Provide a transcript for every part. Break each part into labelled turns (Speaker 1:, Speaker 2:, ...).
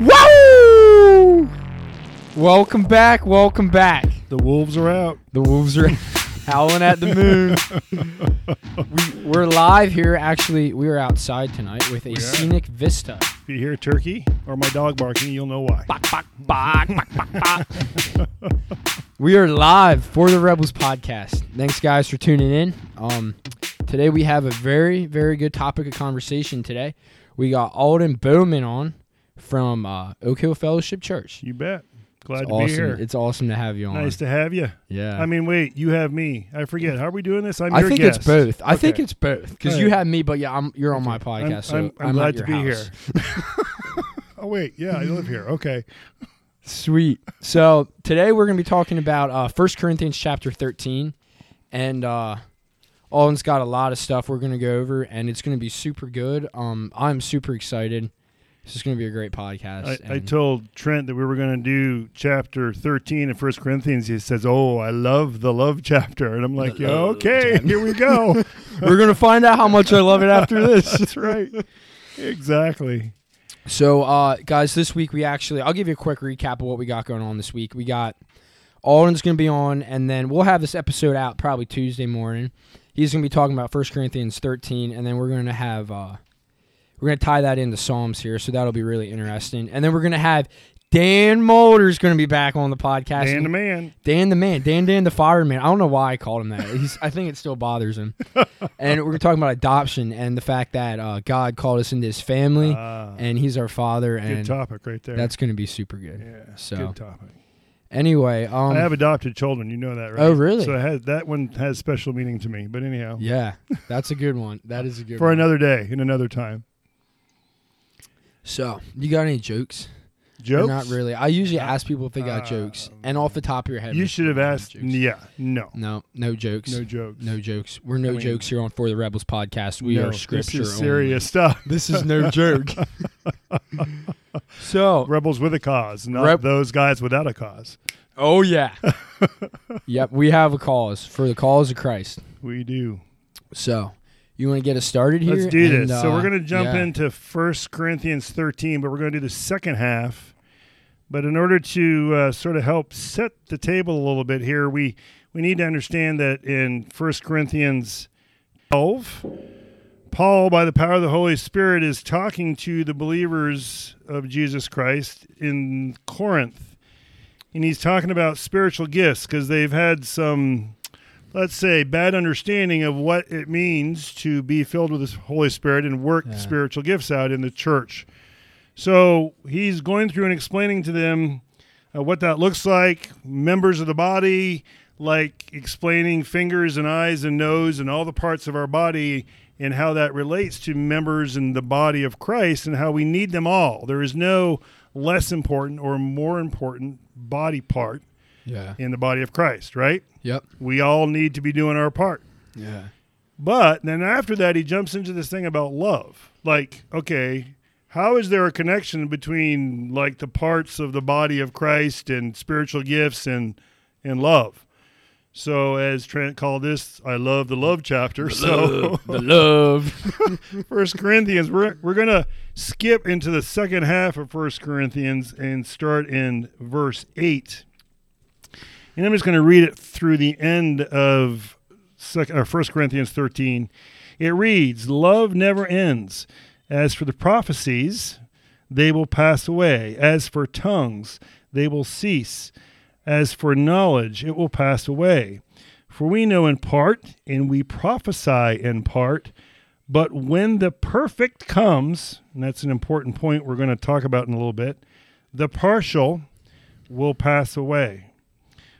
Speaker 1: Woo! Welcome back. Welcome back.
Speaker 2: The wolves are out.
Speaker 1: The wolves are howling at the moon. we, we're live here. Actually, we are outside tonight with a scenic vista.
Speaker 2: If you hear turkey or my dog barking, you'll know why.
Speaker 1: Bok, bok, bok, bok, bok, bok. we are live for the Rebels podcast. Thanks, guys, for tuning in. Um, today we have a very, very good topic of conversation. Today we got Alden Bowman on from uh, Oak Hill Fellowship Church.
Speaker 2: You bet. Glad
Speaker 1: It's
Speaker 2: to
Speaker 1: awesome.
Speaker 2: be here.
Speaker 1: It's awesome to have you on.
Speaker 2: nice to have you.
Speaker 1: yeah.
Speaker 2: I mean, wait, you have me. I forget. How are we doing this? I'm
Speaker 1: I
Speaker 2: your
Speaker 1: think
Speaker 2: guest.
Speaker 1: it's both. I think it's both because you have me, but yeah, I'm you're on my
Speaker 2: I'm-
Speaker 1: podcast, so
Speaker 2: I'm, I'm
Speaker 1: I'm
Speaker 2: glad to be
Speaker 1: house.
Speaker 2: here. oh wait, yeah, I live here. Okay.
Speaker 1: Sweet. So today we're going to be talking about uh, 1 Corinthians chapter 13, and uh, Alden's got a lot of stuff we're going to go over, and it's going to be super good. Um, I'm super excited. This is going to be a great podcast.
Speaker 2: I, I told Trent that we were going to do chapter 13 of First Corinthians. He says, "Oh, I love the love chapter," and I'm like,
Speaker 1: The
Speaker 2: "Yeah, okay, here we go."
Speaker 1: we're going to find out how much I love it after this.
Speaker 2: That's right. Exactly.
Speaker 1: So, uh, guys, this week we actually, I'll give you a quick recap of what we got going on this week. We got Alden's going to be on, and then we'll have this episode out probably Tuesday morning. He's going to be talking about 1 Corinthians 13, and then we're going to have, uh, we're going to tie that into Psalms here, so that'll be really interesting. And then we're going to have Dan Mulder's going to be back on the podcast.
Speaker 2: Dan the man.
Speaker 1: Dan the man, Dan Dan the fireman. I don't know why I called him that. He's, I think it still bothers him. and we're talking about adoption and the fact that uh, God called us into His family,
Speaker 2: Ah,
Speaker 1: and He's our Father,
Speaker 2: good
Speaker 1: and
Speaker 2: topic right there.
Speaker 1: that's going to be super good.
Speaker 2: yeah.
Speaker 1: so-
Speaker 2: good topic.
Speaker 1: Anyway, um,
Speaker 2: I have adopted children. You know that, right?
Speaker 1: Oh, really?
Speaker 2: So it has, that one has special meaning to me. But anyhow,
Speaker 1: yeah, that's a good one. That is a good
Speaker 2: for
Speaker 1: one.
Speaker 2: another day in another time.
Speaker 1: So, you got any jokes?
Speaker 2: Jokes?
Speaker 1: Not really. I usually ask people if they got
Speaker 2: Uh,
Speaker 1: jokes, and off the top of your head,
Speaker 2: You should have asked.
Speaker 1: jokes.
Speaker 2: Yeah. No.
Speaker 1: No, no jokes.
Speaker 2: No jokes.
Speaker 1: No jokes. We're no
Speaker 2: I mean-
Speaker 1: jokes here on For the Rebels podcast. We
Speaker 2: No,
Speaker 1: are scripture.
Speaker 2: This is
Speaker 1: only.
Speaker 2: serious stuff.
Speaker 1: This is no joke. so,
Speaker 2: Rebels with a cause, not
Speaker 1: Reb-
Speaker 2: those guys without a cause.
Speaker 1: oh yeah, yep, we have a cause for the cause of Christ.
Speaker 2: We do.
Speaker 1: So, you want to get us started here?
Speaker 2: Let's do
Speaker 1: And,
Speaker 2: this. so
Speaker 1: uh,
Speaker 2: we're going to jump
Speaker 1: yeah.
Speaker 2: into First Corinthians 13, but we're going to do the second half. But in order to uh, sort of help set the table a little bit here, we we need to understand that in First Corinthians 12, Paul, by the power of the Holy Spirit, is talking to the believers of Jesus Christ in Corinth, and he's talking about spiritual gifts because they've had some let's say, bad understanding of what it means to be filled with the Holy Spirit and work
Speaker 1: Yeah.
Speaker 2: spiritual gifts out in the church. So he's going through and explaining to them uh, what that looks like, members of the body, like explaining fingers and eyes and nose and all the parts of our body and how that relates to members in the body of Christ and how we need them all. There is no less important or more important body part
Speaker 1: Yeah.
Speaker 2: in the body of Christ, right?
Speaker 1: Yep.
Speaker 2: We all need to be doing our part.
Speaker 1: Yeah.
Speaker 2: But then after that, he jumps into this thing about love. Like, okay, how is there a connection between like the parts of the body of Christ and spiritual gifts and and love? So as Trent called this, I love the love chapter. so
Speaker 1: the love.
Speaker 2: First Corinthians, we're we're gonna skip into the second half of First Corinthians and start in verse eight. And I'm just going to read it through the end of second, or uh, 1 Corinthians 13. It reads, Love never ends. As for the prophecies, they will pass away. As for tongues, they will cease. As for knowledge, it will pass away. For we know in part, and we prophesy in part. But when the perfect comes, and that's an important point we're going to talk about in a little bit, the partial will pass away.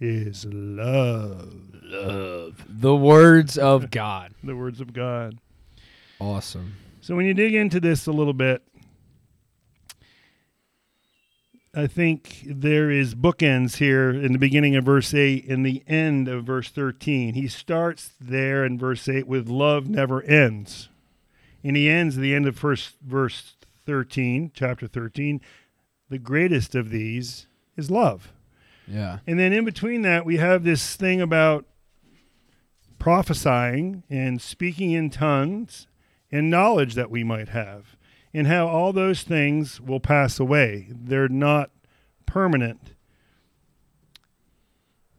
Speaker 2: is love.
Speaker 1: love. The words of God.
Speaker 2: The words of God.
Speaker 1: Awesome.
Speaker 2: So when you dig into this a little bit, I think there is bookends here in the beginning of verse 8 and the end of verse 13. He starts there in verse 8 with love never ends. And he ends at the end of first verse 13, chapter 13. The greatest of these is love.
Speaker 1: Yeah.
Speaker 2: And then in between that, we have this thing about prophesying and speaking in tongues and knowledge that we might have, and how all those things will pass away. They're not permanent.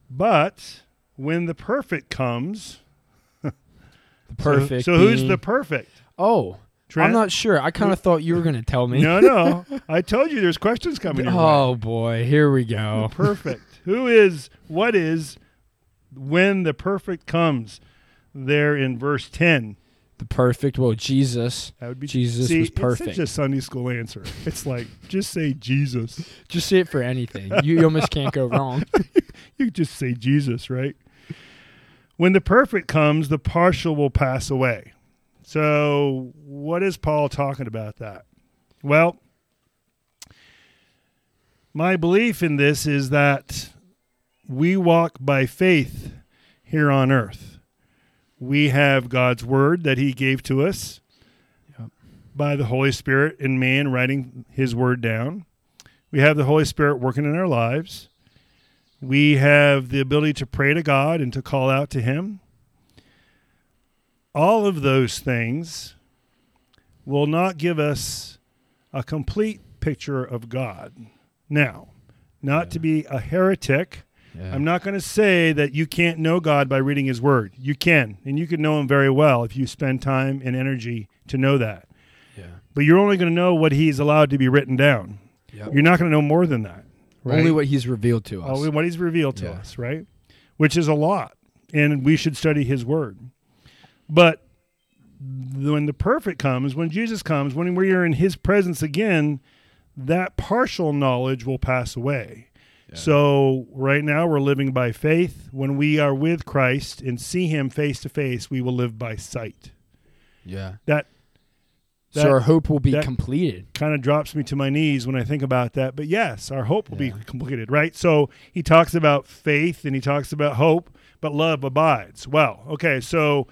Speaker 2: But when the perfect comes,
Speaker 1: The perfect.
Speaker 2: So, so who's the perfect?
Speaker 1: Oh,
Speaker 2: Trent?
Speaker 1: I'm not sure. I kind of thought you were going to tell me.
Speaker 2: No, no. I told you there's questions coming. your way.
Speaker 1: Oh boy, here we go.
Speaker 2: perfect. Who is, what is, when the perfect comes? There in verse 10.
Speaker 1: The perfect. Well, Jesus.
Speaker 2: That would be
Speaker 1: Jesus
Speaker 2: See,
Speaker 1: was
Speaker 2: It's
Speaker 1: perfect.
Speaker 2: such a Sunday school answer. It's like, just say Jesus.
Speaker 1: Just say it for anything. You, you almost can't go wrong.
Speaker 2: You just say Jesus, right? When the perfect comes, the partial will pass away. So, what is Paul talking about that? Well, my belief in this is that we walk by faith here on earth. We have God's word that he gave to us
Speaker 1: Yep.
Speaker 2: by the Holy Spirit and man writing his word down. We have the Holy Spirit working in our lives. We have the ability to pray to God and to call out to him. All of those things will not give us a complete picture of God. Now, not to be a heretic,
Speaker 1: Yeah.
Speaker 2: I'm not going to say that you can't know God by reading His Word. You can, and you can know Him very well if you spend time and energy to know that.
Speaker 1: yeah.
Speaker 2: But you're only going to know what He's allowed to be written down.
Speaker 1: Yep.
Speaker 2: You're not going to know more than that. Right?
Speaker 1: Only what He's revealed to us.
Speaker 2: Only what He's revealed to
Speaker 1: Yeah.
Speaker 2: us, right? Which is a lot, and we should study His Word. But when the perfect comes, when Jesus comes, when we are in His presence again, that partial knowledge will pass away. So right now we're living by faith. When we are with Christ and see Him face to face, we will live by sight.
Speaker 1: yeah.
Speaker 2: That
Speaker 1: So our hope will be
Speaker 2: that-
Speaker 1: completed.
Speaker 2: kind of drops me to my knees when I think about that. But yes, our hope will
Speaker 1: Yeah.
Speaker 2: be completed, right? So he talks about faith and he talks about hope, but love abides. Well, okay, so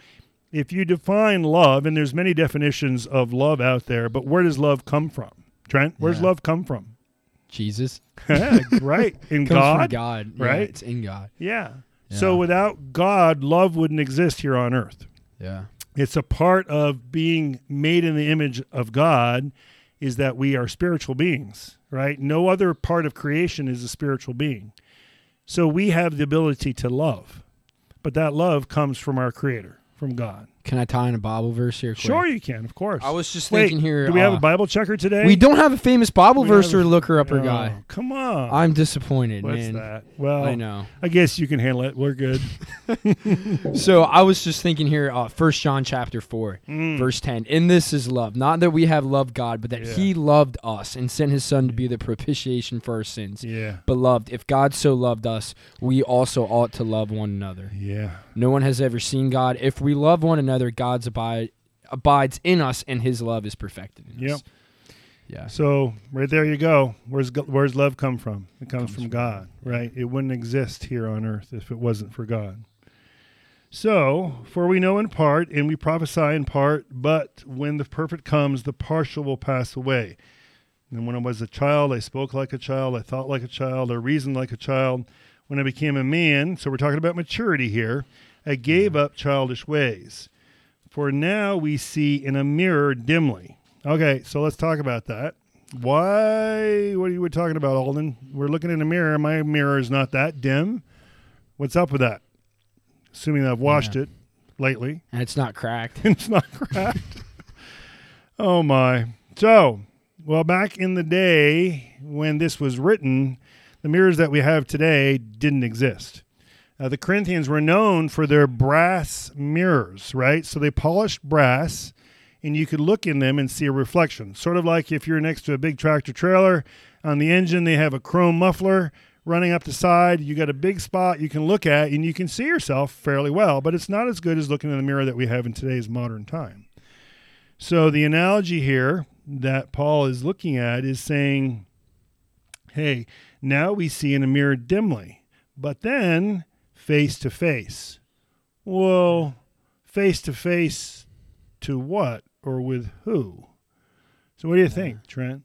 Speaker 2: if you define love, and there's many definitions of love out there, but where does love come from? Trent, where's
Speaker 1: Yeah.
Speaker 2: love come from?
Speaker 1: Jesus.
Speaker 2: right. In God?
Speaker 1: God. Yeah,
Speaker 2: right?
Speaker 1: it's in God.
Speaker 2: Yeah. So without God, love wouldn't exist here on earth.
Speaker 1: Yeah.
Speaker 2: It's a part of being made in the image of God is that we are spiritual beings, right? No other part of creation is a spiritual being. So we have the ability to love. But that love comes from our creator, from God.
Speaker 1: Can I tie in a Bible verse here? quick?
Speaker 2: Sure you can, of course.
Speaker 1: I was just
Speaker 2: Wait,
Speaker 1: thinking here.
Speaker 2: do we have
Speaker 1: uh,
Speaker 2: a Bible checker today?
Speaker 1: We don't have a famous Bible
Speaker 2: We
Speaker 1: verse
Speaker 2: have
Speaker 1: or looker upper
Speaker 2: Oh,
Speaker 1: guy.
Speaker 2: Come on.
Speaker 1: I'm disappointed,
Speaker 2: What's
Speaker 1: man.
Speaker 2: that? Well,
Speaker 1: I know.
Speaker 2: I guess you can handle it. We're good.
Speaker 1: So I was just thinking here, uh, First John chapter four,
Speaker 2: Mm.
Speaker 1: verse ten. In this is love, not that we have loved God, but that
Speaker 2: Yeah.
Speaker 1: He loved us and sent His Son to be the propitiation for our sins.
Speaker 2: Yeah.
Speaker 1: Beloved, if God so loved us, we also ought to love one another.
Speaker 2: Yeah.
Speaker 1: No one has ever seen God. If we love one another, God's abide abides in us, and His love is perfected in
Speaker 2: Yep.
Speaker 1: us. Yeah.
Speaker 2: So right there you go. Where's where's love come from? It comes,
Speaker 1: Comes
Speaker 2: from
Speaker 1: from
Speaker 2: God, right? It wouldn't exist here on earth if it wasn't for God. So, for we know in part and we prophesy in part, but when the perfect comes, the partial will pass away. And when I was a child, I spoke like a child, I thought like a child, I reasoned like a child. When I became a man, so we're talking about maturity here, I gave up childish ways. For now we see in a mirror dimly. Okay, so let's talk about that. Why? What are you talking about, Alden? We're looking in a mirror. My mirror is not that dim. What's up with that? Assuming that I've washed
Speaker 1: Yeah.
Speaker 2: it lately
Speaker 1: And it's not cracked.
Speaker 2: it's not cracked. oh my. So, well, back in the day when this was written, the mirrors that we have today didn't exist. Uh, the Corinthians were known for their brass mirrors, right? So they polished brass, and you could look in them and see a reflection. Sort of like if you're next to a big tractor trailer, on the engine they have a chrome muffler running up the side. You got a big spot you can look at, and you can see yourself fairly well, but it's not as good as looking in the mirror that we have in today's modern time. So the analogy here that Paul is looking at is saying, hey, now we see in a mirror dimly, but then face to face. Well, face to face to what or with who? So, what do you think, uh, Trent?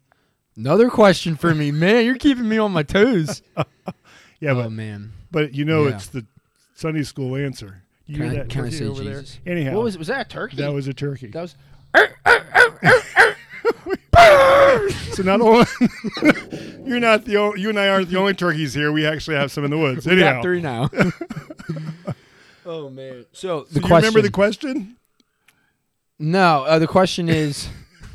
Speaker 1: Another question for me, man. You're keeping me on my toes.
Speaker 2: Yeah,
Speaker 1: oh
Speaker 2: but
Speaker 1: man.
Speaker 2: but you know
Speaker 1: Yeah.
Speaker 2: it's the Sunday school answer. You
Speaker 1: Can
Speaker 2: hear
Speaker 1: I-
Speaker 2: that
Speaker 1: can I
Speaker 2: turkey
Speaker 1: say
Speaker 2: over
Speaker 1: Jesus?
Speaker 2: there? Anyhow,
Speaker 1: What was was that a turkey?
Speaker 2: that was a turkey.
Speaker 1: that was uh, uh,
Speaker 2: So not only you're not the o- you and I aren't the only turkeys here. We actually have some in the woods.
Speaker 1: we
Speaker 2: Anyhow,
Speaker 1: got three now. oh man. So
Speaker 2: So
Speaker 1: the
Speaker 2: you
Speaker 1: question.
Speaker 2: remember the question?
Speaker 1: no, uh, the question is,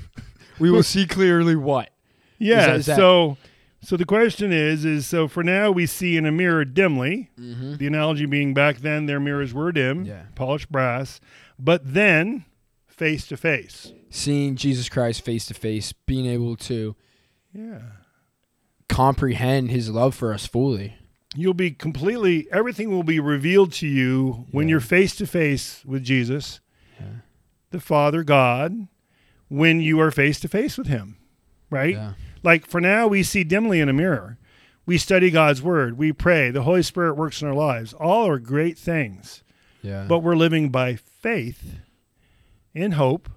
Speaker 1: we will see clearly what.
Speaker 2: Yeah.
Speaker 1: that- is that-
Speaker 2: so so the question is is so for now we see in a mirror dimly.
Speaker 1: Mm-hmm.
Speaker 2: The analogy being back then their mirrors were dim,
Speaker 1: Yeah.
Speaker 2: polished brass, but then face to face.
Speaker 1: Seeing Jesus Christ face to face, being able to
Speaker 2: Yeah.
Speaker 1: comprehend His love for us fully.
Speaker 2: You'll be completely everything will be revealed to you when you're face to face with Jesus,
Speaker 1: Yeah.
Speaker 2: the Father God, when you are face to face with him. Right?
Speaker 1: Yeah.
Speaker 2: Like for now, we see dimly in a mirror. We study God's word. We pray. The Holy Spirit works in our lives. All are great things,
Speaker 1: Yeah.
Speaker 2: but we're living by faith in hope,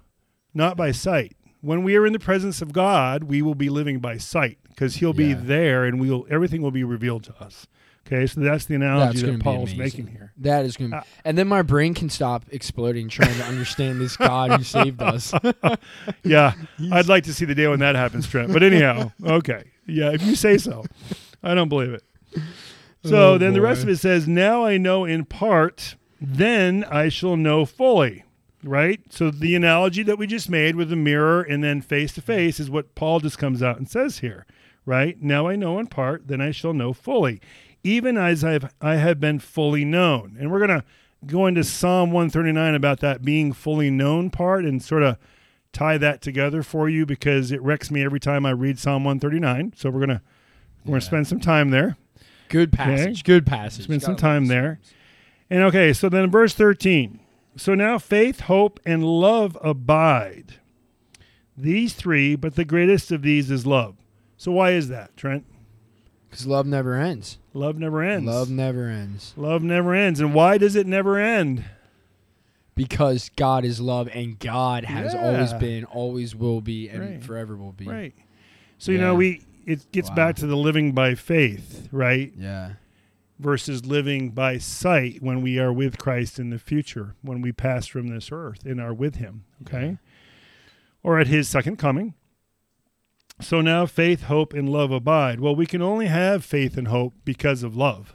Speaker 2: not by sight. When we are in the presence of God, we will be living by sight because He'll be
Speaker 1: Yeah.
Speaker 2: there and we'll everything will be revealed to us. Okay, so that's the analogy
Speaker 1: That's
Speaker 2: that Paul's making here.
Speaker 1: That is going to
Speaker 2: Uh,
Speaker 1: And then my brain can stop exploding trying to understand this God who saved us.
Speaker 2: Yeah, I'd like to see the day when that happens, Trent. But anyhow, okay. Yeah, if you say so. I don't believe it. So
Speaker 1: Oh,
Speaker 2: then the rest of it says, Now I know in part, then I shall know fully. Right? So the analogy that we just made with the mirror and then face to face is what Paul just comes out and says here. Right? Now I know in part, then I shall know fully, even as I've I have been fully known. And we're gonna go into Psalm 139 about that being fully known part and sort of tie that together for you because it wrecks me every time I read Psalm 139. So we're gonna we're gonna spend some time there.
Speaker 1: Good passage. Good passage.
Speaker 2: Spend some time there. And okay, so then verse 13. So now faith, hope, and love abide. These three, but the greatest of these is love. So why is that, Trent?
Speaker 1: Because love never ends.
Speaker 2: Love never ends.
Speaker 1: Love never ends.
Speaker 2: Love never ends. And why does it never end?
Speaker 1: Because God is love and God has always been, always will be, and
Speaker 2: Right.
Speaker 1: forever will be.
Speaker 2: Right. So you know, we it gets
Speaker 1: Wow.
Speaker 2: back to the living by faith, right?
Speaker 1: Yeah.
Speaker 2: Versus living by sight when we are with Christ in the future, when we pass from this earth and are with Him, okay?
Speaker 1: Yeah.
Speaker 2: Or at His second coming. So now faith, hope, and love abide. Well, we can only have faith and hope because of love,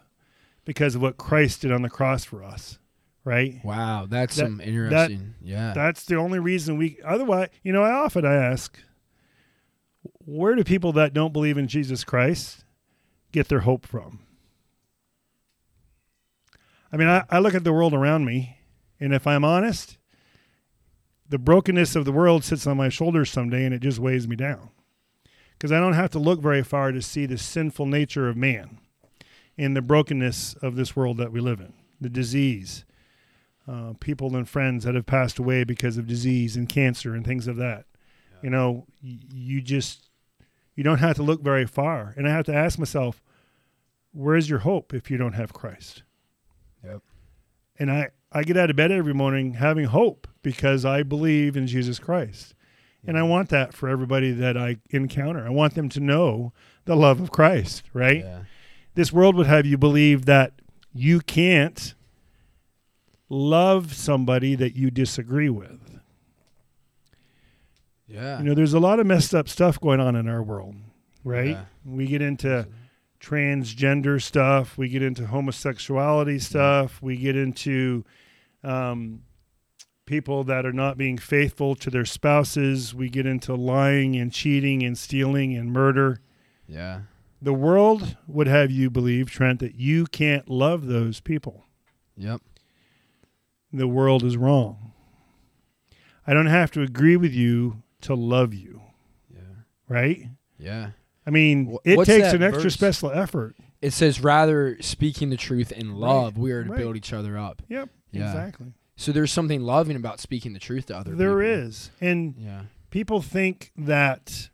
Speaker 2: because of what Christ did on the cross for us, right?
Speaker 1: Wow. That's
Speaker 2: That-
Speaker 1: some interesting. yeah.
Speaker 2: That's the only reason we, otherwise, you know, I often ask, where do people that don't believe in Jesus Christ get their hope from? I mean, I, I look at the world around me, and if I'm honest, the brokenness of the world sits on my shoulders someday and it just weighs me down. Because I don't have to look very far to see the sinful nature of man and the brokenness of this world that we live in, the disease, uh, people and friends that have passed away because of disease and cancer and things of that. You know, y- you just you don't have to look very far, and I have to ask myself, where is your hope if you don't have Christ?
Speaker 1: Yep.
Speaker 2: And I I get out of bed every morning having hope because I believe in Jesus Christ. And I want that for everybody that I encounter. I want them to know the love of Christ, right?
Speaker 1: Yeah.
Speaker 2: this world would have you believe that you can't love somebody that you disagree with.
Speaker 1: Yeah.
Speaker 2: You know, there's a lot of messed up stuff going on in our world, right?
Speaker 1: Yeah.
Speaker 2: We get into transgender stuff, we get into homosexuality stuff, we get into um, people that are not being faithful to their spouses, we get into lying and cheating and stealing and murder.
Speaker 1: yeah.
Speaker 2: The world would have you believe, Trent, that you can't love those people.
Speaker 1: Yep.
Speaker 2: The world is wrong. I don't have to agree with you to love you,
Speaker 1: Yeah.
Speaker 2: right?
Speaker 1: Yeah.
Speaker 2: I mean, it
Speaker 1: what's
Speaker 2: takes
Speaker 1: that
Speaker 2: an extra
Speaker 1: verse?
Speaker 2: special effort.
Speaker 1: It says rather speaking the truth in love, we are to
Speaker 2: right.
Speaker 1: build each other up.
Speaker 2: Yep,
Speaker 1: Yeah.
Speaker 2: exactly.
Speaker 1: So there's something loving about speaking the truth to other
Speaker 2: There
Speaker 1: people.
Speaker 2: is. And
Speaker 1: Yeah.
Speaker 2: people think that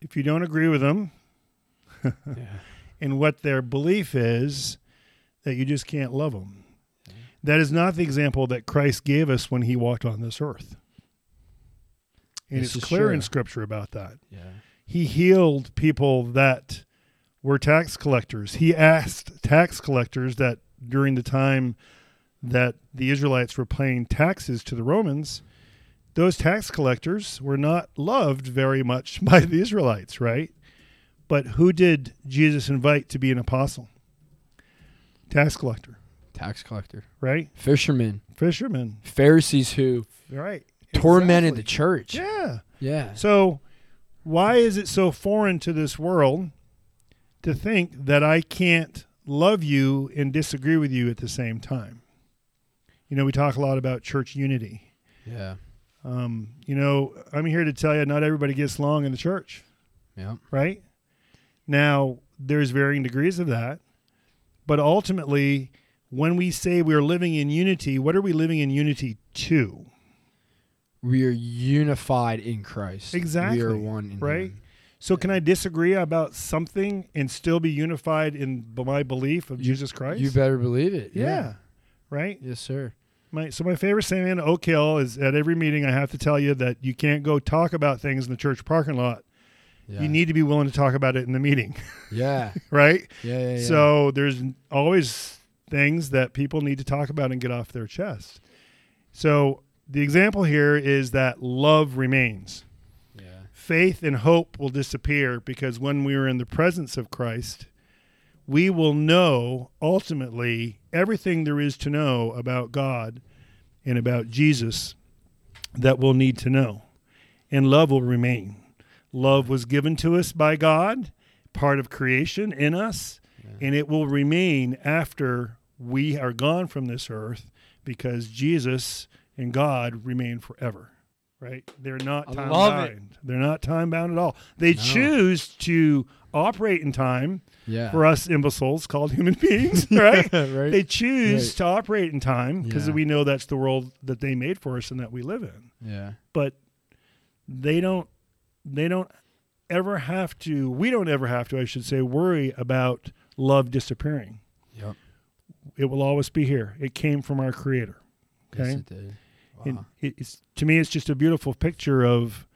Speaker 2: if you don't agree with them,
Speaker 1: Yeah.
Speaker 2: and what their belief is that you just can't love them. That is not the example that Christ gave us when he walked on this earth. And
Speaker 1: This
Speaker 2: it's
Speaker 1: is
Speaker 2: clear in scripture about that.
Speaker 1: Yeah.
Speaker 2: He healed people that were tax collectors. He asked tax collectors that during the time that the Israelites were paying taxes to the Romans, those tax collectors were not loved very much by the Israelites, right? But who did Jesus invite to be an apostle? Tax collector,
Speaker 1: Tax collector,
Speaker 2: right?
Speaker 1: Fishermen.
Speaker 2: Fishermen.
Speaker 1: Pharisees who
Speaker 2: right?
Speaker 1: tormented the church.
Speaker 2: Yeah.
Speaker 1: Yeah.
Speaker 2: So, why is it so foreign to this world to think that I can't love you and disagree with you at the same time? You know, we talk a lot about church unity.
Speaker 1: Yeah.
Speaker 2: Um, you know, I'm here to tell you not everybody gets along in the church,
Speaker 1: Yeah.
Speaker 2: right? Now, there's varying degrees of that, but ultimately, when we say we're living in unity, what are we living in unity to?
Speaker 1: We are unified in Christ.
Speaker 2: Exactly,
Speaker 1: We are one in
Speaker 2: right?
Speaker 1: Him.
Speaker 2: So can I disagree about something and still be unified in my belief of Jesus Christ?
Speaker 1: You better believe it.
Speaker 2: yeah. Right?
Speaker 1: Yes, sir.
Speaker 2: My so my favorite saying in Oak Hill is at every meeting I have to tell you that you can't go talk about things in the church parking lot.
Speaker 1: Yeah.
Speaker 2: You need to be willing to talk about it in the meeting,
Speaker 1: Yeah.
Speaker 2: right?
Speaker 1: Yeah. Yeah. yeah.
Speaker 2: So there's always things that people need to talk about and get off their chest. So the example here is that love remains.
Speaker 1: Yeah.
Speaker 2: faith and hope will disappear because when we are in the presence of Christ, we will know ultimately everything there is to know about God and about Jesus that we'll need to know. And love will remain. Love was given to us by God, part of creation in us, and it will remain after we are gone from this earth because Jesus and God remain forever. Right? They're not time
Speaker 1: it.
Speaker 2: bound. They're not time bound at all. They
Speaker 1: No.
Speaker 2: choose to operate in time
Speaker 1: Yeah.
Speaker 2: for us imbeciles called human beings, right?
Speaker 1: right.
Speaker 2: They choose
Speaker 1: Right.
Speaker 2: to operate in time because
Speaker 1: Yeah.
Speaker 2: we know that's the world that they made for us and that we live in.
Speaker 1: yeah.
Speaker 2: But they don't they don't ever have to we don't ever have to, I should say, worry about love disappearing.
Speaker 1: Yep.
Speaker 2: It will always be here. It came from our creator. Okay.
Speaker 1: Yes, it did.
Speaker 2: And
Speaker 1: Wow.
Speaker 2: it- it's to me, it's just a beautiful picture of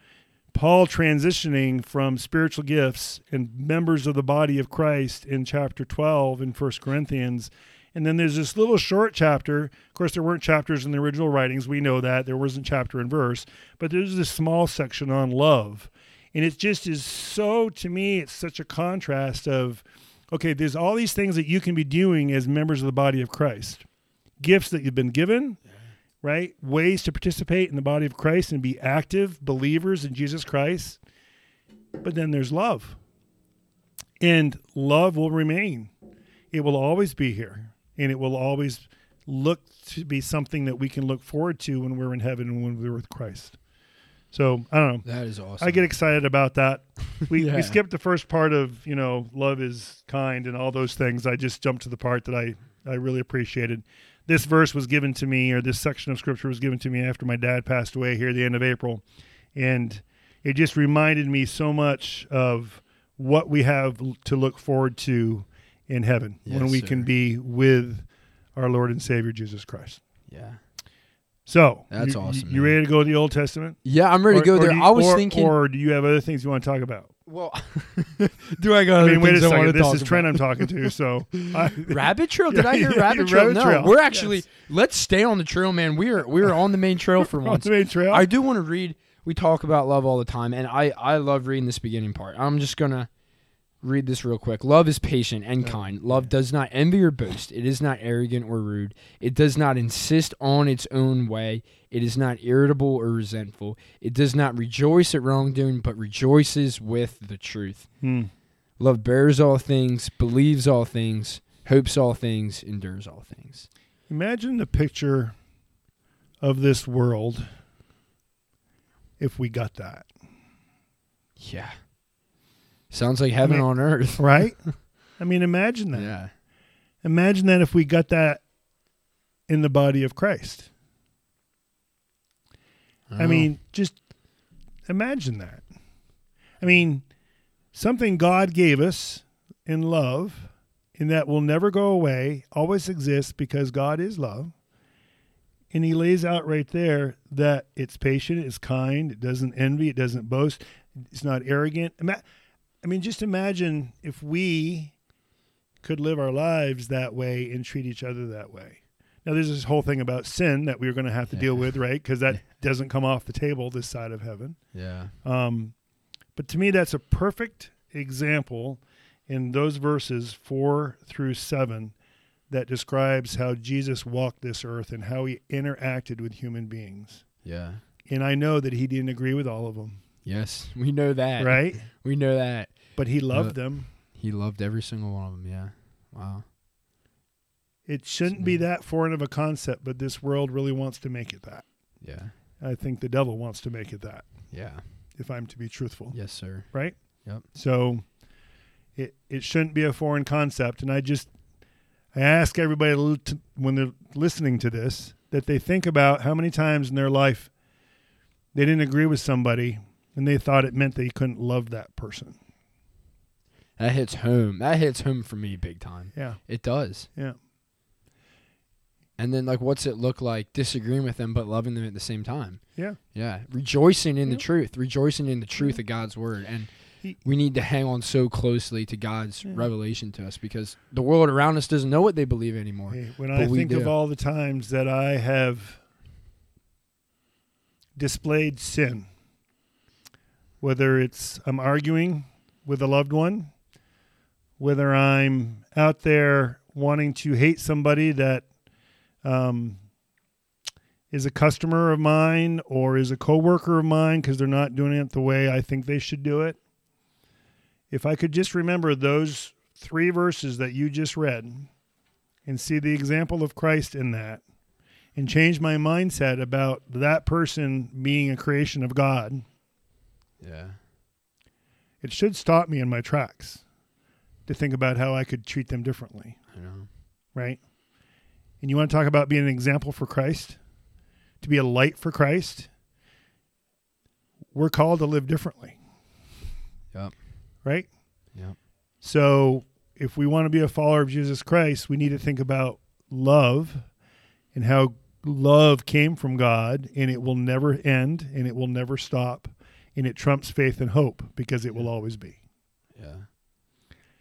Speaker 2: Paul transitioning from spiritual gifts and members of the body of Christ in chapter 12 in First Corinthians. And then there's this little short chapter. Of course, there weren't chapters in the original writings. We know that. There wasn't chapter and verse. But there's this small section on love. And it just is so, to me, it's such a contrast of, okay, there's all these things that you can be doing as members of the body of Christ gifts that you've been given, right? Ways to participate in the body of Christ and be active believers in Jesus Christ. But then there's love. And love will remain. It will always be here. And it will always look to be something that we can look forward to when we're in heaven and when we're with Christ. So I don't know.
Speaker 1: That is awesome.
Speaker 2: I get excited about that. We,
Speaker 1: Yeah.
Speaker 2: we skipped the first part of, you know, love is kind and all those things. I just jumped to the part that I, I really appreciated. This verse was given to me, or this section of scripture was given to me after my dad passed away here at the end of April. And it just reminded me so much of what we have to look forward to in heaven when we
Speaker 1: sir.
Speaker 2: can be with our Lord and Savior Jesus Christ.
Speaker 1: yeah.
Speaker 2: So
Speaker 1: That's
Speaker 2: you,
Speaker 1: awesome,
Speaker 2: You
Speaker 1: man.
Speaker 2: ready to go to the Old Testament?
Speaker 1: Yeah, I'm ready
Speaker 2: Or-
Speaker 1: to go there.
Speaker 2: you-
Speaker 1: I was
Speaker 2: or-
Speaker 1: thinking.
Speaker 2: or do you have other things you want to talk about?
Speaker 1: Well, do I got
Speaker 2: I mean, wait a
Speaker 1: things I wanna
Speaker 2: second. This is Trent? I'm talking to. So, I,
Speaker 1: Rabbit Trail? Did I hear
Speaker 2: Yeah,
Speaker 1: Rabbit Trail?
Speaker 2: Rabbit
Speaker 1: no,
Speaker 2: Trail.
Speaker 1: we're actually.
Speaker 2: Yes.
Speaker 1: Let's stay on the trail, man. We are we are on the main trail for
Speaker 2: on
Speaker 1: once.
Speaker 2: the main trail.
Speaker 1: I do want to read. We talk about love all the time, and I I love reading this beginning part. I'm just gonna read this real quick. Love is patient and kind. Love does not envy or boast. It is not arrogant or rude. It does not insist on its own way. It is not irritable or resentful. It does not rejoice at wrongdoing, but rejoices with the truth.
Speaker 2: Hmm.
Speaker 1: Love bears all things, believes all things, hopes all things, endures all things.
Speaker 2: Imagine the picture of this world if we got that,
Speaker 1: Yeah. Sounds like heaven
Speaker 2: mean-
Speaker 1: on earth.
Speaker 2: right? I mean, imagine that.
Speaker 1: Yeah.
Speaker 2: Imagine that if we got that in the body of Christ. I
Speaker 1: Oh.
Speaker 2: mean, just imagine that. I mean, something God gave us in love, and that will never go away, always exists because God is love. And he lays out right there that it's patient, it's kind, it doesn't envy, it doesn't boast, it's not arrogant. Ima- I mean, just imagine if we could live our lives that way and treat each other that way. Now, there's this whole thing about sin that we're going to have to deal with, right? Because that doesn't come off the table this side of heaven.
Speaker 1: Yeah.
Speaker 2: Um, but to me, that's a perfect example in those verses four through seven that describes how Jesus walked this earth and how he interacted with human beings.
Speaker 1: Yeah.
Speaker 2: And I know that he didn't agree with all of them,
Speaker 1: Yes, we know that.
Speaker 2: right?
Speaker 1: We know that.
Speaker 2: But he loved
Speaker 1: Uh,
Speaker 2: them.
Speaker 1: He loved every single one of them. Yeah. Wow.
Speaker 2: It shouldn't be that foreign of a concept, but this world really wants to make it that.
Speaker 1: Yeah.
Speaker 2: I think the devil wants to make it that,
Speaker 1: Yeah.
Speaker 2: if I'm to be truthful.
Speaker 1: Yes, sir.
Speaker 2: right?
Speaker 1: Yep.
Speaker 2: So it it shouldn't be a foreign concept, and I just I ask everybody to- when they're listening to this that they think about how many times in their life they didn't agree with somebody and they thought it meant they couldn't love that person.
Speaker 1: That hits home. That hits home for me big time.
Speaker 2: Yeah,
Speaker 1: It does.
Speaker 2: yeah,
Speaker 1: And then like what's it look like disagreeing with them but loving them at the same time?
Speaker 2: yeah.
Speaker 1: Yeah. Rejoicing in the truth, rejoicing in the truth of God's word. And
Speaker 2: He-
Speaker 1: we need to hang on so closely to God's
Speaker 2: Yeah.
Speaker 1: revelation to us because the world around us doesn't know what they believe anymore.
Speaker 2: Hey, when I think of all the times that I have displayed sin, whether it's I'm arguing with a loved one, whether I'm out there wanting to hate somebody that um, is a customer of mine or is a coworker of mine because they're not doing it the way I think they should do it. If I could just remember those three verses that you just read and see the example of Christ in that and change my mindset about that person being a creation of God,
Speaker 1: Yeah.
Speaker 2: it should stop me in my tracks to think about how I could treat them differently,
Speaker 1: I know.
Speaker 2: right? And you want to talk about being an example for Christ, to be a light for Christ? We're called to live differently.
Speaker 1: Yep.
Speaker 2: Right?
Speaker 1: Yep.
Speaker 2: So if we want to be a follower of Jesus Christ, we need to think about love and how love came from God and it will never end and it will never stop and it trumps faith and hope because it will always be.
Speaker 1: Yeah.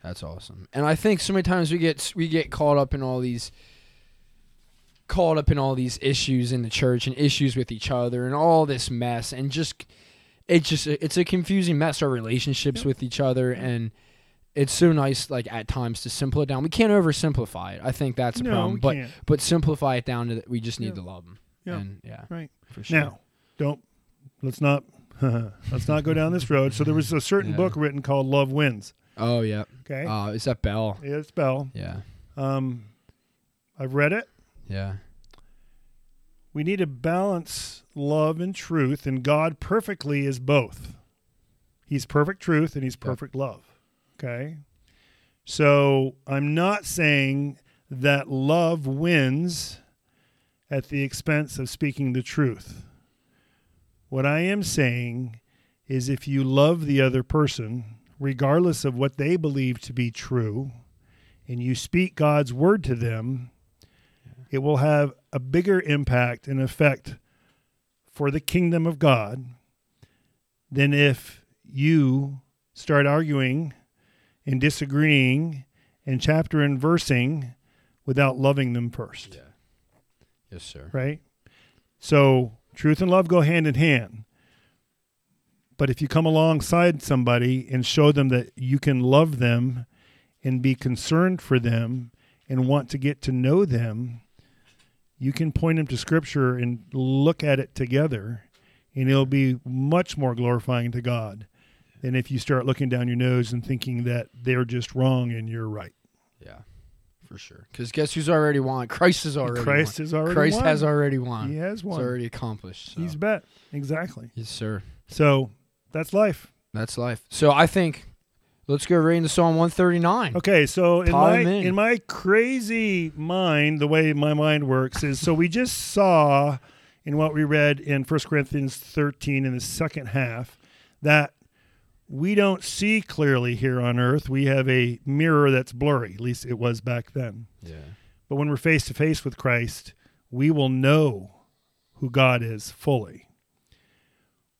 Speaker 1: That's awesome. And I think so many times we get we get caught up in all these caught up in all these issues in the church and issues with each other and all this mess and just it's just it's a confusing mess our relationships
Speaker 2: Yep.
Speaker 1: with each other and it's so nice like at times to simplify it down. We can't oversimplify it. I think that's a
Speaker 2: no,
Speaker 1: problem.
Speaker 2: we
Speaker 1: But
Speaker 2: can't.
Speaker 1: but simplify it down to that we just need
Speaker 2: Yeah.
Speaker 1: to love them.
Speaker 2: Yeah.
Speaker 1: And yeah.
Speaker 2: Right.
Speaker 1: For sure.
Speaker 2: Now, don't let's not let's not go down this road. So there was a certain
Speaker 1: Yeah.
Speaker 2: book written called Love Wins.
Speaker 1: Oh yeah.
Speaker 2: Okay.
Speaker 1: Uh is that Bell?
Speaker 2: it's Bell.
Speaker 1: Yeah.
Speaker 2: Um I've read it.
Speaker 1: Yeah.
Speaker 2: We need to balance love and truth, and God perfectly is both. He's perfect truth and He's perfect love. Okay? So I'm not saying that love wins at the expense of speaking the truth. What I am saying is if you love the other person, regardless of what they believe to be true, and you speak God's word to them, it will have a bigger impact and effect for the kingdom of God than if you start arguing and disagreeing and chapter and versing without loving them first,
Speaker 1: Yeah. Yes, sir.
Speaker 2: right? So, truth and love go hand in hand. But if you come alongside somebody and show them that you can love them and be concerned for them and want to get to know them, you can point them to scripture and look at it together and it'll be much more glorifying to God than if you start looking down your nose and thinking that they're just wrong and you're right.
Speaker 1: Yeah, for sure. Because guess who's already won? Christ has already
Speaker 2: Christ
Speaker 1: won.
Speaker 2: has already
Speaker 1: Christ
Speaker 2: won.
Speaker 1: has already won.
Speaker 2: he has
Speaker 1: It's
Speaker 2: won.
Speaker 1: already accomplished. So.
Speaker 2: He's bet. Exactly.
Speaker 1: yes, sir.
Speaker 2: So that's life.
Speaker 1: That's life. So I think let's go right into Psalm 139.
Speaker 2: Okay, so in my
Speaker 1: in.
Speaker 2: in my crazy mind, the way my mind works is so we just saw in what we read in 1 Corinthians 13 in the second half that we don't see clearly here on earth. We have a mirror that's blurry, at least it was back then.
Speaker 1: Yeah.
Speaker 2: But when we're face to face with Christ, we will know who God is fully.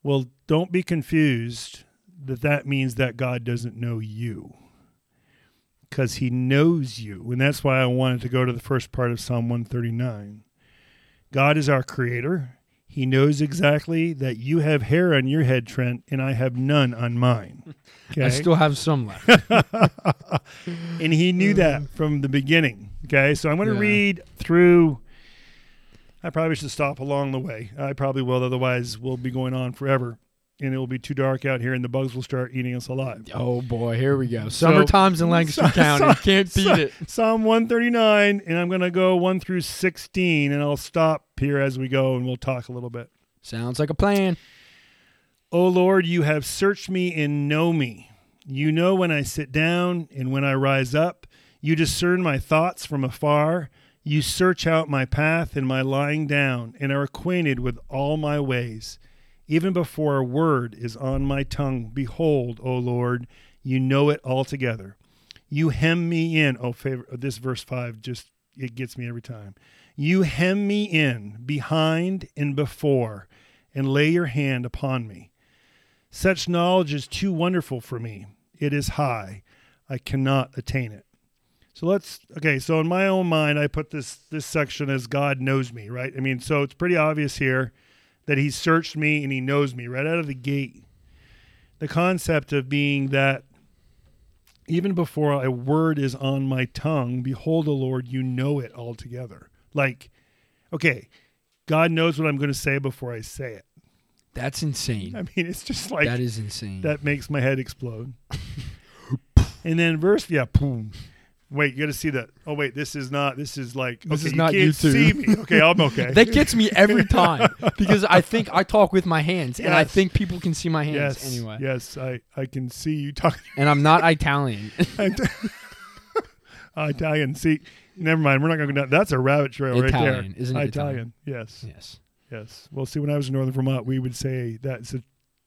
Speaker 2: Well, don't be confused that that means that God doesn't know you. Because he knows you. And that's why I wanted to go to the first part of Psalm 139. God is our creator. He knows exactly that you have hair on your head, Trent, and I have none on mine. Okay?
Speaker 1: I still have some left.
Speaker 2: and he knew that mm. from the beginning. Okay, so I'm going to
Speaker 1: Yeah.
Speaker 2: read through. I probably should stop along the way. I probably will, otherwise we'll be going on forever, and it will be too dark out here, and the bugs will start eating us alive.
Speaker 1: oh boy, here we go.
Speaker 2: So-
Speaker 1: Summertime's in Lancaster
Speaker 2: so-
Speaker 1: County. Can't beat
Speaker 2: so-
Speaker 1: it.
Speaker 2: Psalm 139, and I'm going to go one through 16, and I'll stop here as we go, and we'll talk a little bit.
Speaker 1: Sounds like a plan.
Speaker 2: O Lord, you have searched me and know me. You know when I sit down and when I rise up. You discern my thoughts from afar. You search out my path and my lying down, and are acquainted with all my ways. Even before a word is on my tongue, behold, O Lord, you know it altogether. You hem me in. Oh, favorite, this verse 5 just, it gets me every time. You hem me in behind and before, and lay your hand upon me. Such knowledge is too wonderful for me. It is high. I cannot attain it. So let's okay, so in my own mind I put this this section as God knows me, right? I mean, so it's pretty obvious here that he searched me and he knows me right out of the gate. The concept of being that even before a word is on my tongue, behold, O Lord, you know it altogether. Like, okay, God knows what I'm going to say before I say it.
Speaker 1: That's insane.
Speaker 2: I mean, it's just like
Speaker 1: that is insane.
Speaker 2: that makes my head explode. and then verse, yeah, boom. Wait, you got to see that. Oh wait, this is not. This is like.
Speaker 1: This
Speaker 2: okay,
Speaker 1: is not
Speaker 2: you can't
Speaker 1: YouTube.
Speaker 2: see me. Okay, I'm okay.
Speaker 1: that gets me every time because I think I talk with my hands, and I think people can see my hands
Speaker 2: yes,
Speaker 1: anyway.
Speaker 2: yes, I I can see you talking
Speaker 1: And I'm not Italian.
Speaker 2: Uh, Italian. See, never mind. We're not going to go down. That's a rabbit trail right there.
Speaker 1: Italian,
Speaker 2: right there.
Speaker 1: isn't it
Speaker 2: Italian? Yes,
Speaker 1: yes.
Speaker 2: yes. Well, see, when I was in northern Vermont, we would say that's a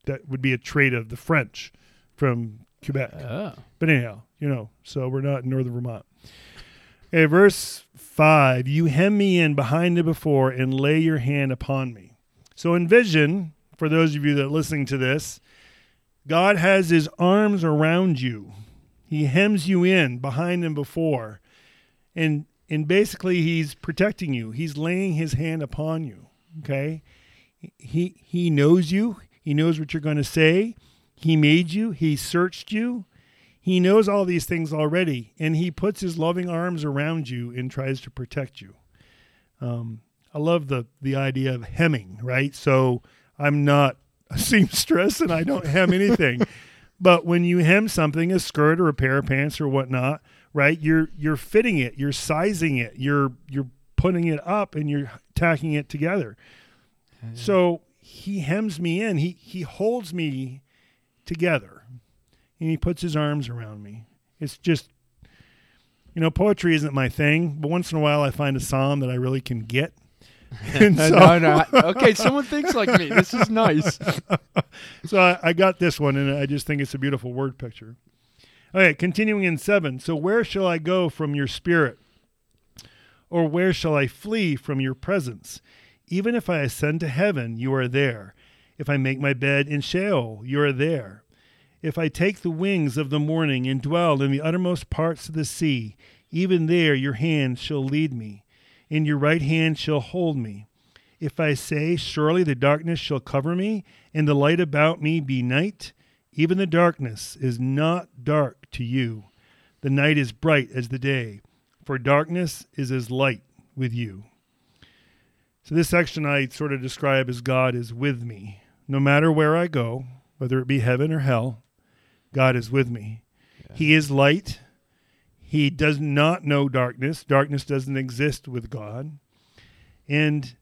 Speaker 2: that would be a trait of the French from Quebec.
Speaker 1: Oh.
Speaker 2: But anyhow, you know, so we're not in northern Vermont. Okay, verse 5 You hem me in behind and before and lay your hand upon me. So envision, for those of you that are listening to this, God has his arms around you. He hems you in behind and before. And and basically he's protecting you. He's laying his hand upon you. Okay? He he knows you. He knows what you're going to say. He made you. He searched you. He knows all these things already, and he puts his loving arms around you and tries to protect you. Um, I love the the idea of hemming, right? So I'm not a seamstress and I don't hem anything, but when you hem something, a skirt or a pair of pants or whatnot, right? You're you're fitting it, you're sizing it, you're you're putting it up, and you're tacking it together. So he hems me in. He he holds me together, and he puts his arms around me. It's just, you know, poetry isn't my thing, but once in a while I find a psalm that I really can get. And uh, so,
Speaker 1: no, no. Okay, someone thinks like me. This is nice.
Speaker 2: so I, I got this one, and I just think it's a beautiful word picture. Okay, continuing in seven. So where shall I go from your spirit? Or where shall I flee from your presence? Even if I ascend to heaven, you are there. If I make my bed in Sheol, you are there. If I take the wings of the morning and dwell in the uttermost parts of the sea, even there your hand shall lead me, and your right hand shall hold me. If I say, Surely the darkness shall cover me, and the light about me be night, even the darkness is not dark to you. The night is bright as the day, for darkness is as light with you. So, this section I sort of describe as God is with me. No matter where I go, whether it be heaven or hell, God is with me. He is light. He does not know darkness. Darkness doesn't exist with God. And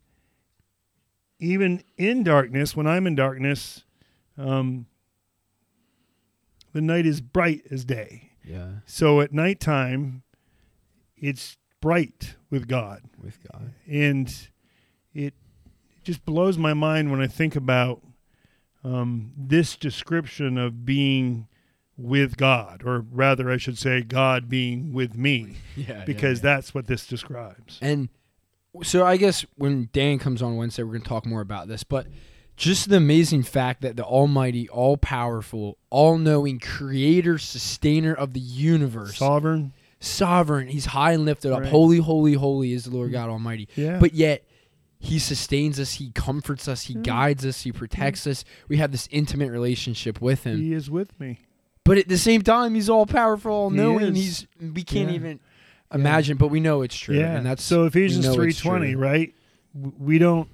Speaker 2: even in darkness, when I'm in darkness, um, the night is bright as day.
Speaker 1: Yeah,
Speaker 2: So at nighttime, it's bright with God.
Speaker 1: with God.
Speaker 2: And it just blows my mind when I think about um, this description of being with God, or rather, I should say, God being with me,
Speaker 1: Yeah.
Speaker 2: because that's what this describes.
Speaker 1: And so I guess when Dan comes on Wednesday, we're going to talk more about this. But just the amazing fact that the Almighty, all powerful, all knowing creator, sustainer of the universe,
Speaker 2: Sovereign,
Speaker 1: sovereign, he's high and lifted up.
Speaker 2: Right.
Speaker 1: Holy, holy, holy is the Lord God Almighty.
Speaker 2: yeah,
Speaker 1: But yet, he sustains us, he comforts us, he guides us, he protects us. We have this intimate relationship with him.
Speaker 2: He is with me.
Speaker 1: But at the same time, he's all powerful, all
Speaker 2: He
Speaker 1: knowing.
Speaker 2: is.
Speaker 1: He's we can't
Speaker 2: Yeah.
Speaker 1: even imagine, but we know it's true.
Speaker 2: Yeah,
Speaker 1: And that's
Speaker 2: so Ephesians three twenty, right? We don't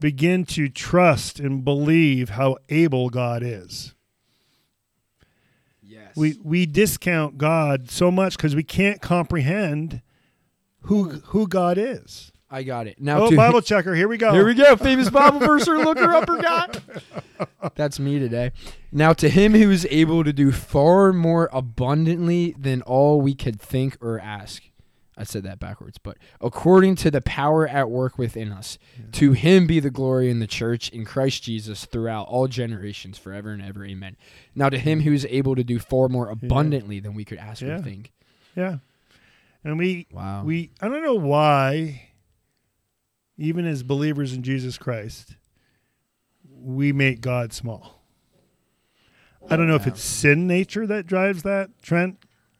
Speaker 2: begin to trust and believe how able God is.
Speaker 1: yes.
Speaker 2: We we discount God so much because we can't comprehend who who God is.
Speaker 1: I got it. Now
Speaker 2: Oh,
Speaker 1: to
Speaker 2: Bible checker, here we go.
Speaker 1: Here we go. Famous Bible verser, looker, upper guy. That's me today. Now, to him who is able to do far more abundantly than all we could think or ask. I said that backwards, but according to the power at work within us, to him be the glory in the church in Christ Jesus throughout all generations, forever and ever. Amen. Now, to him who is able to do far more abundantly than we could ask
Speaker 2: Yeah.
Speaker 1: or think.
Speaker 2: Yeah, and we
Speaker 1: Wow.
Speaker 2: we I don't know why, even as believers in Jesus Christ, we make God small. I don't know if it's sin nature that drives that, Trent.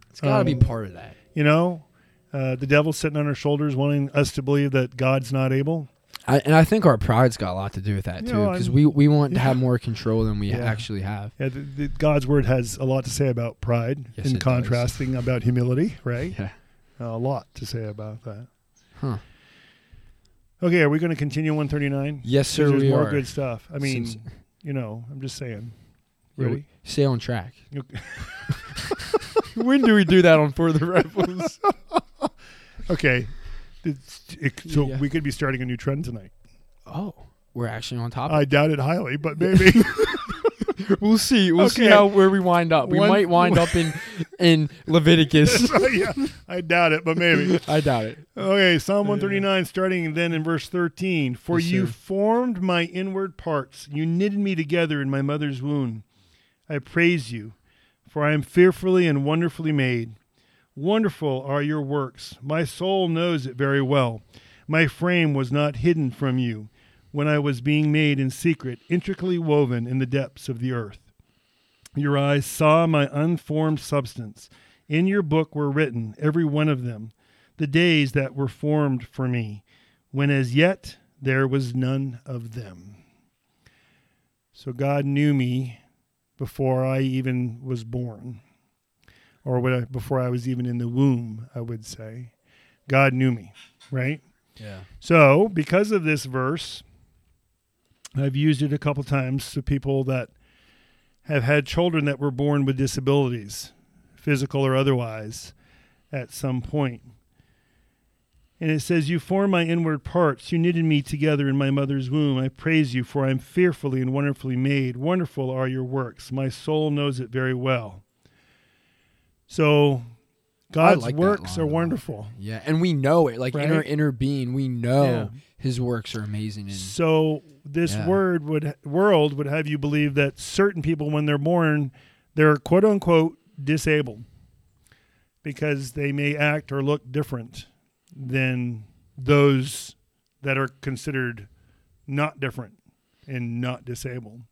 Speaker 1: it's got to be
Speaker 2: um,
Speaker 1: part of that.
Speaker 2: You know, uh, the devil's sitting on our shoulders, wanting us to believe that God's not able.
Speaker 1: I, and I think our pride's got a lot to do with that
Speaker 2: You
Speaker 1: too, because we, we want to have more control than we
Speaker 2: Yeah.
Speaker 1: actually have.
Speaker 2: Yeah, the, the, God's word has a lot to say about pride,
Speaker 1: Yes,
Speaker 2: in
Speaker 1: it does.
Speaker 2: contrasting about humility, right?
Speaker 1: Yeah.
Speaker 2: a lot to say about that.
Speaker 1: Huh.
Speaker 2: Okay, are we going to continue 139?
Speaker 1: Yes, sir.
Speaker 2: There's
Speaker 1: we
Speaker 2: more
Speaker 1: are.
Speaker 2: good stuff. I mean,
Speaker 1: Since-
Speaker 2: you know, I'm just saying. Ready?
Speaker 1: we- stay on track.
Speaker 2: Okay.
Speaker 1: when do we do that on For the
Speaker 2: Rebels? Okay. It, so
Speaker 1: Yeah.
Speaker 2: we could be starting a new trend tonight.
Speaker 1: oh, we're actually on top.
Speaker 2: I doubt it highly, but maybe.
Speaker 1: we'll see. We'll see how where we wind up. We
Speaker 2: One-
Speaker 1: might wind up in in Leviticus.
Speaker 2: yeah, I doubt it, but maybe.
Speaker 1: I doubt it.
Speaker 2: Okay, Psalm 139, starting then in verse 13. For
Speaker 1: Yes,
Speaker 2: you
Speaker 1: sir.
Speaker 2: formed my inward parts, you knitted me together in my mother's womb. I praise you, for I am fearfully and wonderfully made. Wonderful are your works. My soul knows it very well. My frame was not hidden from you when I was being made in secret, intricately woven in the depths of the earth. Your eyes saw my unformed substance. In your book were written, every one of them, the days that were formed for me, when as yet there was none of them. So God knew me before I even was born, or I, before I was even in the womb, I would say. God knew me, right?
Speaker 1: Yeah.
Speaker 2: So, because of this verse, I've used it a couple times to people that have had children that were born with disabilities, physical or otherwise, at some point. And it says, You formed my inward parts. You knitted me together in my mother's womb. I praise you, for I am fearfully and wonderfully made. Wonderful are your works. My soul knows it very well. So, God's
Speaker 1: like
Speaker 2: works are wonderful.
Speaker 1: Yeah, and we know it. Like in our inner being, we know
Speaker 2: Yeah.
Speaker 1: His works are amazing. And
Speaker 2: So this
Speaker 1: Yeah.
Speaker 2: word would world would have you believe that certain people, when they're born, they're quote unquote disabled because they may act or look different than those that are considered not different and not disabled.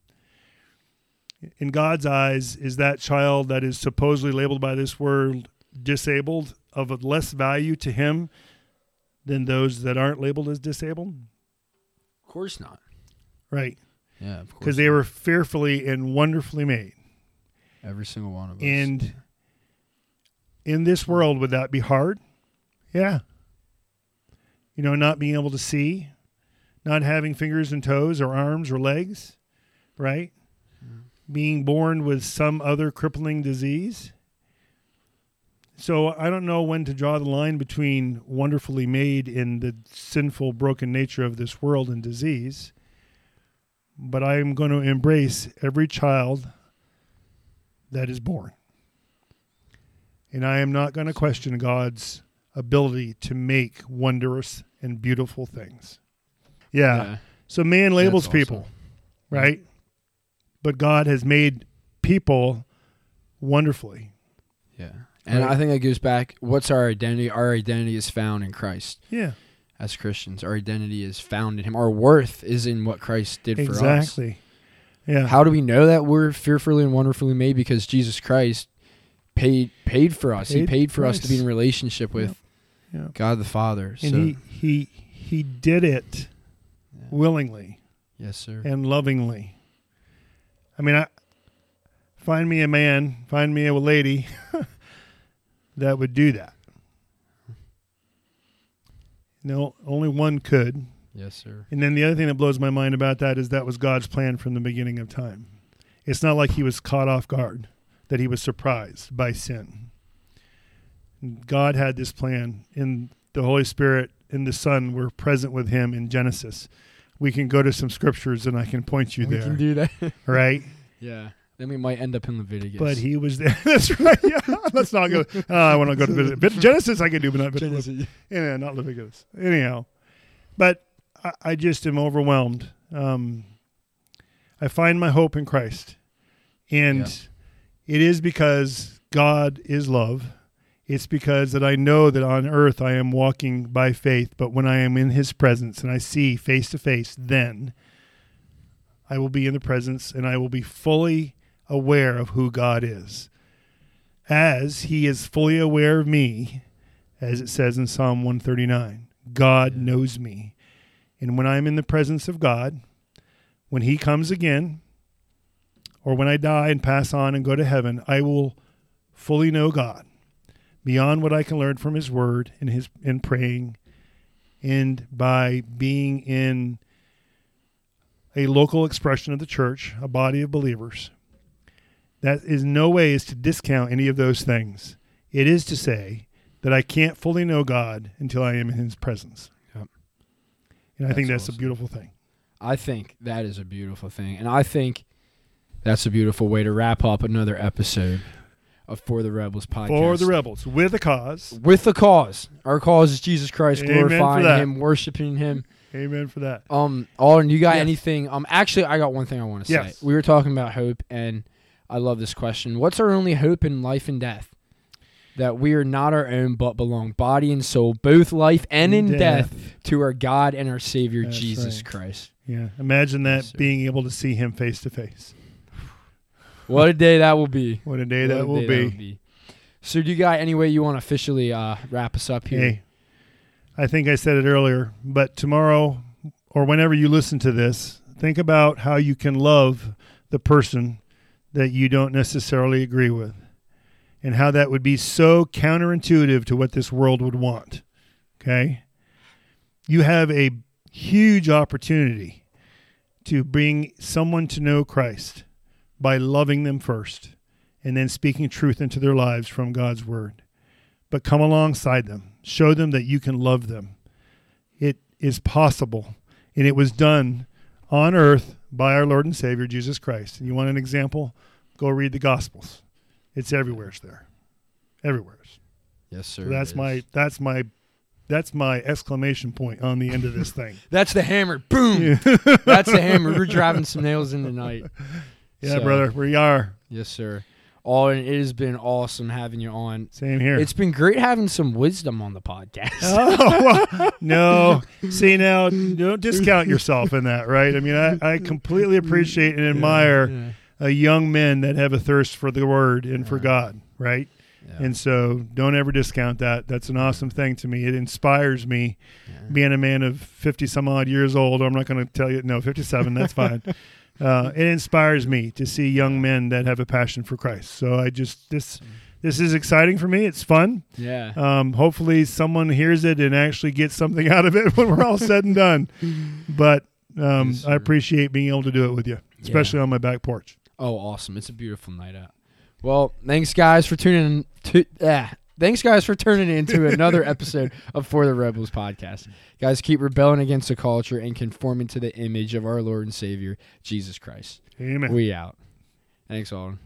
Speaker 2: In God's eyes, is that child that is supposedly labeled by this word disabled of less value to him than those that aren't labeled as disabled?
Speaker 1: of course not.
Speaker 2: Right.
Speaker 1: Yeah, of course.
Speaker 2: Because they were fearfully and wonderfully made.
Speaker 1: every single one of us.
Speaker 2: And in this world, would that be hard? Yeah. You know, not being able to see, not having fingers and toes or arms or legs, right? Mm. Being born with some other crippling disease. So I don't know when to draw the line between wonderfully made in the sinful, broken nature of this world and disease. But I am going to embrace every child that is born. And I am not going to question God's ability to make wondrous and beautiful things. Yeah. So man labels
Speaker 1: That's awesome.
Speaker 2: people, right? but God has made people wonderfully.
Speaker 1: Yeah. And
Speaker 2: Right.
Speaker 1: I think that goes back. What's our identity? Our identity is found in Christ.
Speaker 2: Yeah,
Speaker 1: As Christians, our identity is found in Him. Our worth is in what Christ did for us.
Speaker 2: exactly. Yeah,
Speaker 1: How do we know that we're fearfully and wonderfully made? Because Jesus Christ paid paid for us. he
Speaker 2: Paid
Speaker 1: paid for us to be in relationship with
Speaker 2: yeah.
Speaker 1: God the Father.
Speaker 2: and
Speaker 1: so,
Speaker 2: he he he did it
Speaker 1: Yeah.
Speaker 2: willingly
Speaker 1: yes, sir.
Speaker 2: and lovingly. I mean, I find me a man, find me a lady that would do that. No, only one could.
Speaker 1: Yes, sir.
Speaker 2: And then the other thing that blows my mind about that is that was God's plan from the beginning of time. It's not like he was caught off guard, that he was surprised by sin. God had this plan, and the Holy Spirit and the Son were present with him in Genesis. We can go to some scriptures and I can point you
Speaker 1: we
Speaker 2: there, We
Speaker 1: can do that.
Speaker 2: right?
Speaker 1: yeah. Then we might end up in Leviticus.
Speaker 2: But he was there. That's right. Yeah. Let's not go. Uh, I want to go to Leviticus. Genesis. I can do, but not Leviticus.
Speaker 1: Genesis.
Speaker 2: Yeah, not Leviticus. Anyhow, but I, I just am overwhelmed. Um, I find my hope in Christ, and
Speaker 1: Yeah.
Speaker 2: it is because God is love. It's because that I know that on earth I am walking by faith, but when I am in His presence and I see face to face, then I will be in the presence and I will be fully aware of who God is, as He is fully aware of me as it says in Psalm 139. God
Speaker 1: Yeah.
Speaker 2: knows me. And when I'm in the presence of God, when He comes again, or when I die and pass on and go to heaven, I will fully know God beyond what I can learn from His Word and His in praying, and by being in a local expression of the church, a body of believers. That is no way is to discount any of those things. It is to say that I can't fully know God until I am in His presence.
Speaker 1: Yep.
Speaker 2: And I think
Speaker 1: That's
Speaker 2: that's a beautiful thing.
Speaker 1: I think that is a beautiful thing. And I think that's a beautiful way to wrap up another episode of For the Rebels podcast.
Speaker 2: For the rebels, with a cause.
Speaker 1: With the cause. Our cause is Jesus Christ,
Speaker 2: Amen
Speaker 1: glorifying. Him, worshiping Him.
Speaker 2: Amen for that.
Speaker 1: Um, Alden, you got
Speaker 2: Yes.
Speaker 1: anything? Um, actually, I got one thing I want to
Speaker 2: Yes.
Speaker 1: say. We were talking about hope, and I love this question. What's our only hope in life and death? That we are not our own, but belong body and soul, both life and in death, to our God and our Savior
Speaker 2: That's
Speaker 1: Jesus
Speaker 2: right.
Speaker 1: Christ.
Speaker 2: Yeah. Imagine that being able to see Him face to face.
Speaker 1: What a day that will be.
Speaker 2: What a day
Speaker 1: What a
Speaker 2: that will be.
Speaker 1: So, do you got any way you want to officially uh, wrap us up here?
Speaker 2: Hey, I think I said it earlier, but tomorrow or whenever you listen to this, think about how you can love the person that you don't necessarily agree with and how that would be so counterintuitive to what this world would want. Okay? You have a huge opportunity to bring someone to know Christ by loving them first and then speaking truth into their lives from God's word but come alongside them. Show them that you can love them. It is possible, and it was done on earth by our Lord and Savior Jesus Christ. You want an example? Go read the Gospels. It's everywhere. It's there, everywhere.
Speaker 1: Yes, sir.
Speaker 2: So that's my that's my that's my exclamation point on the end of this thing.
Speaker 1: That's the hammer. Boom.
Speaker 2: yeah,
Speaker 1: That's the hammer. We're driving some nails in tonight. So-
Speaker 2: brother, we are.
Speaker 1: Yes, sir. Alden, it has been awesome having you on.
Speaker 2: Same here.
Speaker 1: It's been great having some wisdom on the podcast.
Speaker 2: oh well, no. See now, don't discount yourself in that, right? I mean, I, I completely appreciate and admire
Speaker 1: Yeah,
Speaker 2: uh, young men that have a thirst for the word and for God, right?
Speaker 1: yeah,
Speaker 2: And so don't ever discount that. That's an awesome thing to me. It inspires me
Speaker 1: yeah.
Speaker 2: being a man of 50 some odd years old. I'm not going to tell you, no, 57, that's fine. Uh, it inspires me to see young men that have a passion for Christ. So I just, this, this is exciting for me. It's fun.
Speaker 1: Yeah.
Speaker 2: Um, hopefully someone hears it and actually gets something out of it when we're all said and done. But um,
Speaker 1: Yes,
Speaker 2: I appreciate being able to do it with you, especially on my back porch.
Speaker 1: Oh, awesome! It's a beautiful night out. Well, thanks guys for tuning in to. Yeah, thanks guys for turning into another episode of For the Rebels podcast. Guys, keep rebelling against the culture and conforming to the image of our Lord and Savior Jesus Christ.
Speaker 2: Amen.
Speaker 1: We out. Thanks, Alden.